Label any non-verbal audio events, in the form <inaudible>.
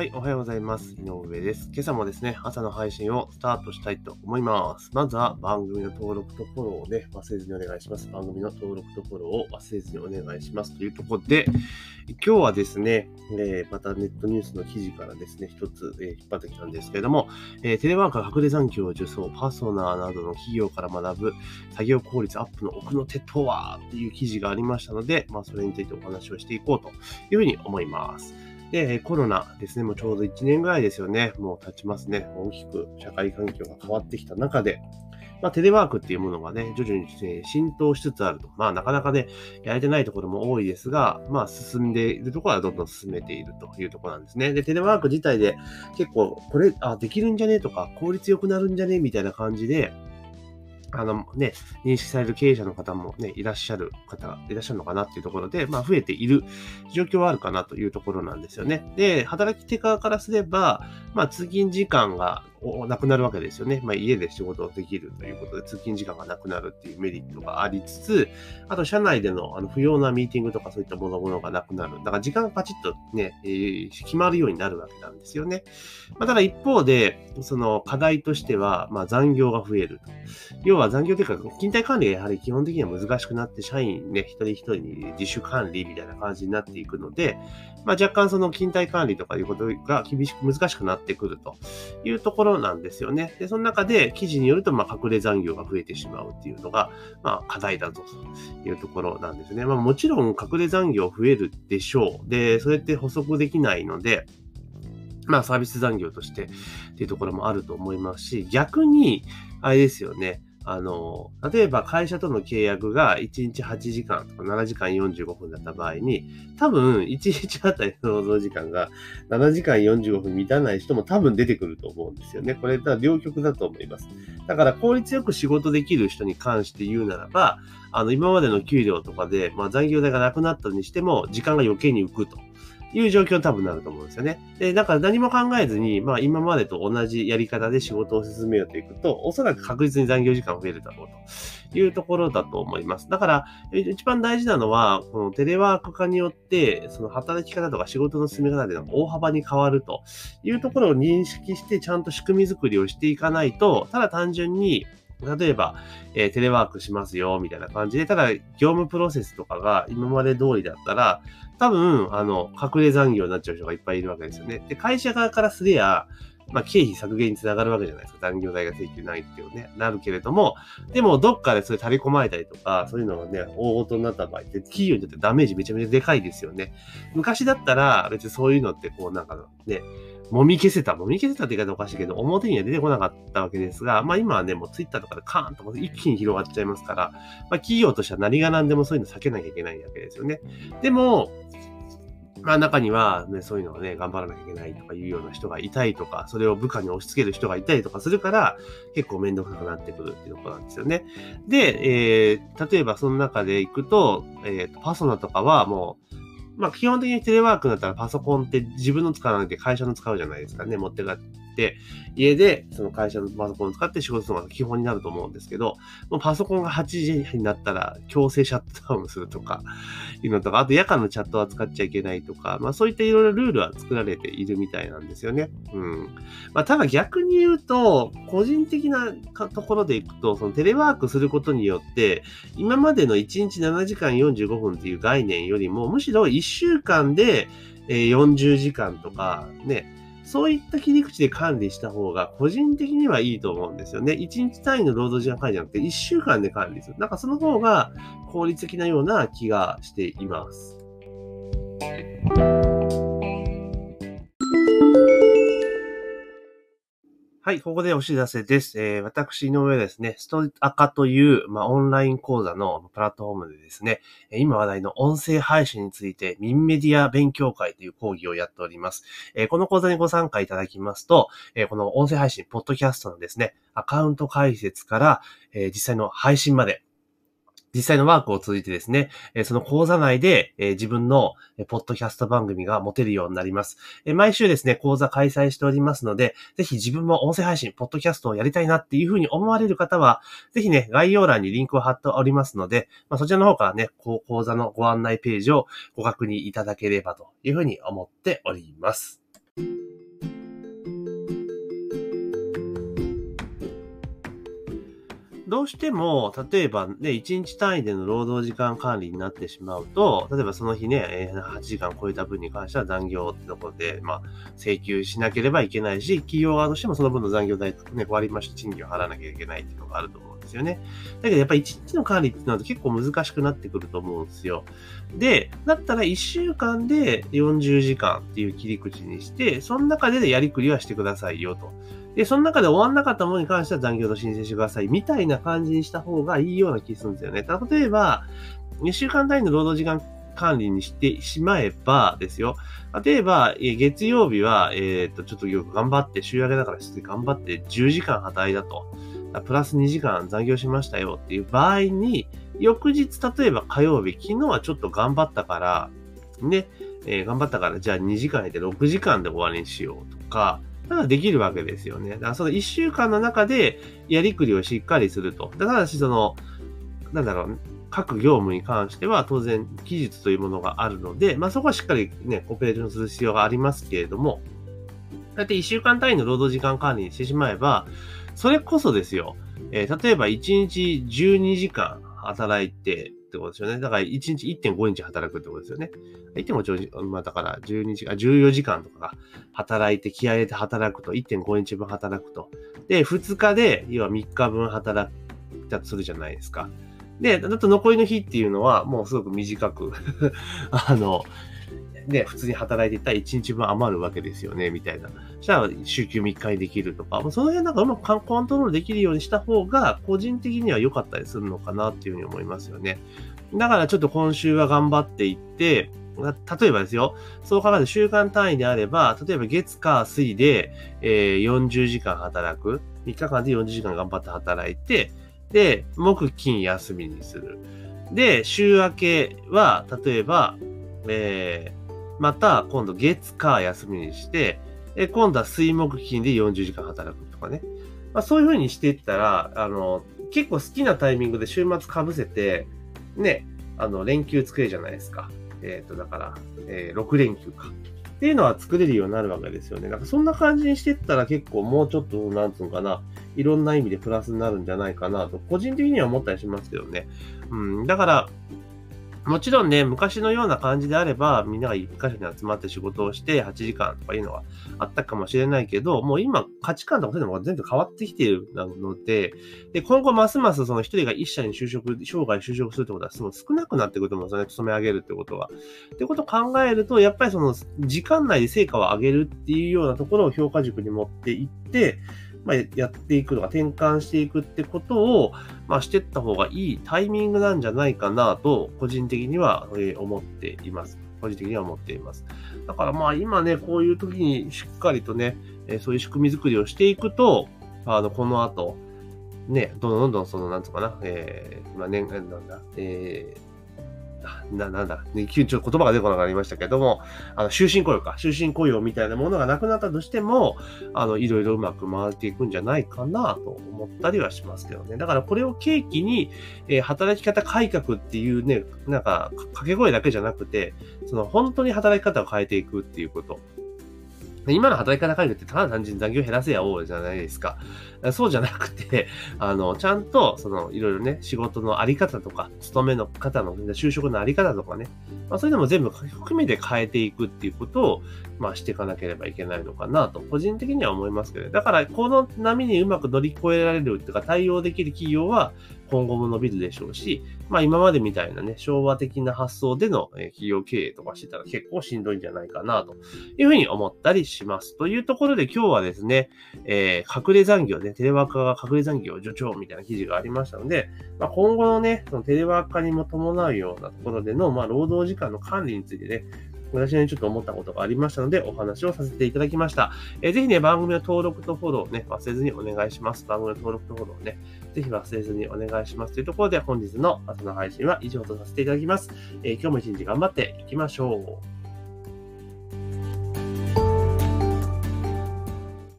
はい、おはようございます。井上です。今朝もですね、朝の配信をスタートしたいと思います。まずは番組の登録とフォローをね、忘れずにお願いします。番組の登録とフォローを忘れずにお願いします。というところで、今日はですね、えー、またネットニュースの記事からですね、一つ、えー、引っ張ってきたんですけれども、えー、テレワーク隠れ残業を受賞、パーソナーなどの企業から学ぶ作業効率アップの奥の手とは？っていう記事がありましたので、まあ、それについてお話をしていこうというふうに思います。で、コロナですね、もうちょうど1年ぐらいですよね、もう経ちますね。大きく社会環境が変わってきた中で、まあ、テレワークっていうものがね、徐々に、ね、浸透しつつあると。まあ、なかなかね、やれてないところも多いですが、まあ、進んでいるところはどんどん進めているというところなんですね。で、テレワーク自体で結構、これ、あ、できるんじゃねとか、効率良くなるんじゃねみたいな感じで、あのね、認識される経営者の方もね、いらっしゃる方、いらっしゃるのかなっていうところで、まあ増えている状況はあるかなというところなんですよね。で、働き手側からすれば、まあ通勤時間がなくなるわけですよね。まあ、家で仕事をできるということで、通勤時間がなくなるっていうメリットがありつつ、あと、社内でのあの不要なミーティングとかそういったものがなくなる。だから、時間がパチッとね、えー、決まるようになるわけなんですよね。まあ、ただ一方で、その課題としては、まあ、残業が増えると。要は残業というか、勤怠管理がやはり基本的には難しくなって、社員ね、一人一人に自主管理みたいな感じになっていくので、まあ、若干その勤怠管理とかいうことが厳しく、難しくなってくるというところなんですよね。で、その中で記事によると、まあ、隠れ残業が増えてしまうっていうのが、まあ、課題だぞというところなんですね。まあ、もちろん隠れ残業増えるでしょう。で、それって補足できないので、まあ、サービス残業としてっていうところもあると思いますし、逆に、あれですよね。あの、例えば会社との契約が1日8時間とか7時間45分だった場合に、多分1日あたりの労働時間が7時間45分満たない人も多分出てくると思うんですよね。これ、だ両極だと思います。だから効率よく仕事できる人に関して言うならば、あの、今までの給料とかで、まあ残業代がなくなったにしても、時間が余計に浮くと。いう状況に多分なると思うんですよね。で、だから何も考えずに、まあ今までと同じやり方で仕事を進めようといくと、おそらく確実に残業時間増えるだろうというところだと思います。だから、一番大事なのは、このテレワーク化によって、その働き方とか仕事の進め方で大幅に変わるというところを認識して、ちゃんと仕組み作りをしていかないと、ただ単純に例えば、えー、テレワークしますよ、みたいな感じで、ただ、業務プロセスとかが今まで通りだったら、多分、あの、隠れ残業になっちゃう人がいっぱいいるわけですよね。で、会社側からすりゃ、まあ、経費削減につながるわけじゃないですか。残業代が請求ないっていうね、なるけれども、でも、どっかでそれ垂れ込まれたりとか、そういうのがね、大事になった場合って、企業にとってダメージめちゃめちゃでかいですよね。昔だったら、別にそういうのって、こう、なんかね、もみ消せた、もみ消せたって言い方おかしいけど、表には出てこなかったわけですが、まあ今はね、もうツイッターとかでカーンと一気に広がっちゃいますから、まあ企業としては何が何でもそういうの避けなきゃいけないわけですよね。でも、まあ中には、ね、そういうのをね、頑張らなきゃいけないとかいうような人がいたりとか、それを部下に押し付ける人がいたりとかするから、結構めんどくさくなってくるっていうところなんですよね。で、えー、例えばその中で行くと、えー、パソナとかはもう、まあ基本的にテレワークになったらパソコンって自分の使わなくて会社の使うじゃないですかね。持って帰って、家でその会社のパソコンを使って仕事するのが基本になると思うんですけど、もうパソコンが8時になったら強制シャットダウンするとか、いうのとか、あと夜間のチャットは使っちゃいけないとか、まあそういったいろいろルールは作られているみたいなんですよね。うん。まあただ逆に言うと、個人的なところでいくと、そのテレワークすることによって、今までの1日7時間45分っていう概念よりも、むしろ1週間で40時間とかね、そういった切り口で管理した方が個人的にはいいと思うんですよね。1日単位の労働時間管理じゃなくて1週間で管理する。なんかその方が効率的なような気がしています。はい、ここでお知らせです。えー、私、井上ですね、ストアカという、まあ、オンライン講座のプラットフォームでですね、今話題の音声配信について、ミンメディア勉強会という講義をやっております。えー、この講座にご参加いただきますと、えー、この音声配信、ポッドキャストのですね、アカウント解説から、え実際の配信まで、実際のワークを通じてですね、その講座内で自分のポッドキャスト番組が持てるようになります。毎週ですね、講座開催しておりますので、ぜひ自分も音声配信、ポッドキャストをやりたいなっていうふうに思われる方は、ぜひね、概要欄にリンクを貼っておりますので、まあ、そちらの方からね、講座のご案内ページをご確認いただければというふうに思っております。どうしても、例えばね、1日単位での労働時間管理になってしまうと、例えばその日ね、8時間超えた分に関しては残業ってところで、まあ、請求しなければいけないし、企業側としてもその分の残業代とかね、割り増し賃金を払わなきゃいけないっていうのがあると思うんですよね。だけどやっぱり1日の管理ってなると結構難しくなってくると思うんですよ。で、だったら1週間で40時間っていう切り口にして、その中でやりくりはしてくださいよと。で、その中で終わんなかったものに関しては残業と申請してください。みたいな感じにした方がいいような気するんですよね。例えば、2週間単位の労働時間管理にしてしまえばですよ。例えば、月曜日は、えっ、と、ちょっとよく頑張って、週明けだから頑張って10時間働いたと。プラス2時間残業しましたよっていう場合に、翌日、例えば火曜日、昨日はちょっと頑張ったから、ね、えー、頑張ったから、じゃあ2時間で6時間で終わりにしようとか、ただできるわけですよね。だからその1週間の中でやりくりをしっかりすると。ただし、その、なんだろう、各業務に関しては当然期日というものがあるので、まあそこはしっかりね、オペレーションする必要がありますけれども、だって1週間単位の労働時間管理にしてしまえば、それこそですよ、えー、例えば1日12時間働いて、ってことですよね。だから1日1.5日働くってことですよね。1.5日、まあだから12時間、14時間とかが働いて、気合入れて働くと、1.5日分働くと。で、2日で、要は3日分働いたとするじゃないですか。で、だと残りの日っていうのは、もうすごく短く <laughs> あの、ね、普通に働いていたら1日分余るわけですよね、みたいな。そしたら、週休3日にできるとか、その辺なんかうまくコントロールできるようにした方が、個人的には良かったりするのかなっていうふうに思いますよね。だからちょっと今週は頑張っていって、例えばですよ、そう考えると週間単位であれば、例えば月火水で、えー、40時間働く。3日間で40時間頑張って働いて、で、木金休みにする。で、週明けは、例えば、えー、また、今度月火休みにして、え今度は水木金で40時間働くとかね。まあ、そういう風にしていったら、あの、結構好きなタイミングで週末被せて、ね、あの、連休作れるじゃないですか。えっ、ー、と、だから、えー、6連休か。っていうのは作れるようになるわけですよね。なんかそんな感じにしていったら結構もうちょっと、なんつうのかな、いろんな意味でプラスになるんじゃないかなと、個人的には思ったりしますけどね。うん、だから、もちろんね、昔のような感じであれば、みんなが一箇所に集まって仕事をして8時間とかいうのはあったかもしれないけど、もう今価値観とかそういうのが全部変わってきているので、で、今後ますますその一人が一社に就職、生涯就職するってことは少なくなってくると思うんですよね、勤め上げるってことは。ってことを考えると、やっぱりその時間内で成果を上げるっていうようなところを評価軸に持っていって、まあ、やっていくとか転換していくってことを、まあ、していった方がいいタイミングなんじゃないかなと、個人的には思っています。個人的には思っています。だからまあ今ね、こういう時にしっかりとね、そういう仕組み作りをしていくと、あの、この後、ね、どんどんどんその、なんつうかな、えー、まあ年、なんだ、えー、な、なんだ、ね、急にちょっと言葉が出てこなくなりましたけども、あの、終身雇用か、終身雇用みたいなものがなくなったとしても、あの、いろいろうまく回っていくんじゃないかなと思ったりはしますけどね。だからこれを契機に、えー、働き方改革っていうね、なんか、掛け声だけじゃなくて、その、本当に働き方を変えていくっていうこと。今の働き方改革ってただ単純に残業減らせやおうじゃないですか。そうじゃなくて、あの、ちゃんと、その、いろいろね、仕事のあり方とか、勤めの方の、就職のあり方とかね、まあ、そういうのも全部含めて変えていくっていうことを、まあ、していかなければいけないのかなと、個人的には思いますけど、ね、だから、この波にうまく乗り越えられるっていうか、対応できる企業は、今後も伸びるでしょうし、まあ今までみたいなね、昭和的な発想での企業経営とかしてたら結構しんどいんじゃないかなというふうに思ったりします。というところで今日はですね、えー、隠れ残業ね、テレワーク化が隠れ残業助長みたいな記事がありましたので、まあ、今後のね、そのテレワーク化にも伴うようなところでの、まあ労働時間の管理についてね、私はちょっと思ったことがありましたので、お話をさせていただきました。えー、ぜひね、番組の登録とフォローね、忘れずにお願いします。番組の登録とフォローね、ぜひ忘れずにお願いしますというところで、本日の朝の配信は以上とさせていただきます。えー、今日も一日頑張っていきましょう。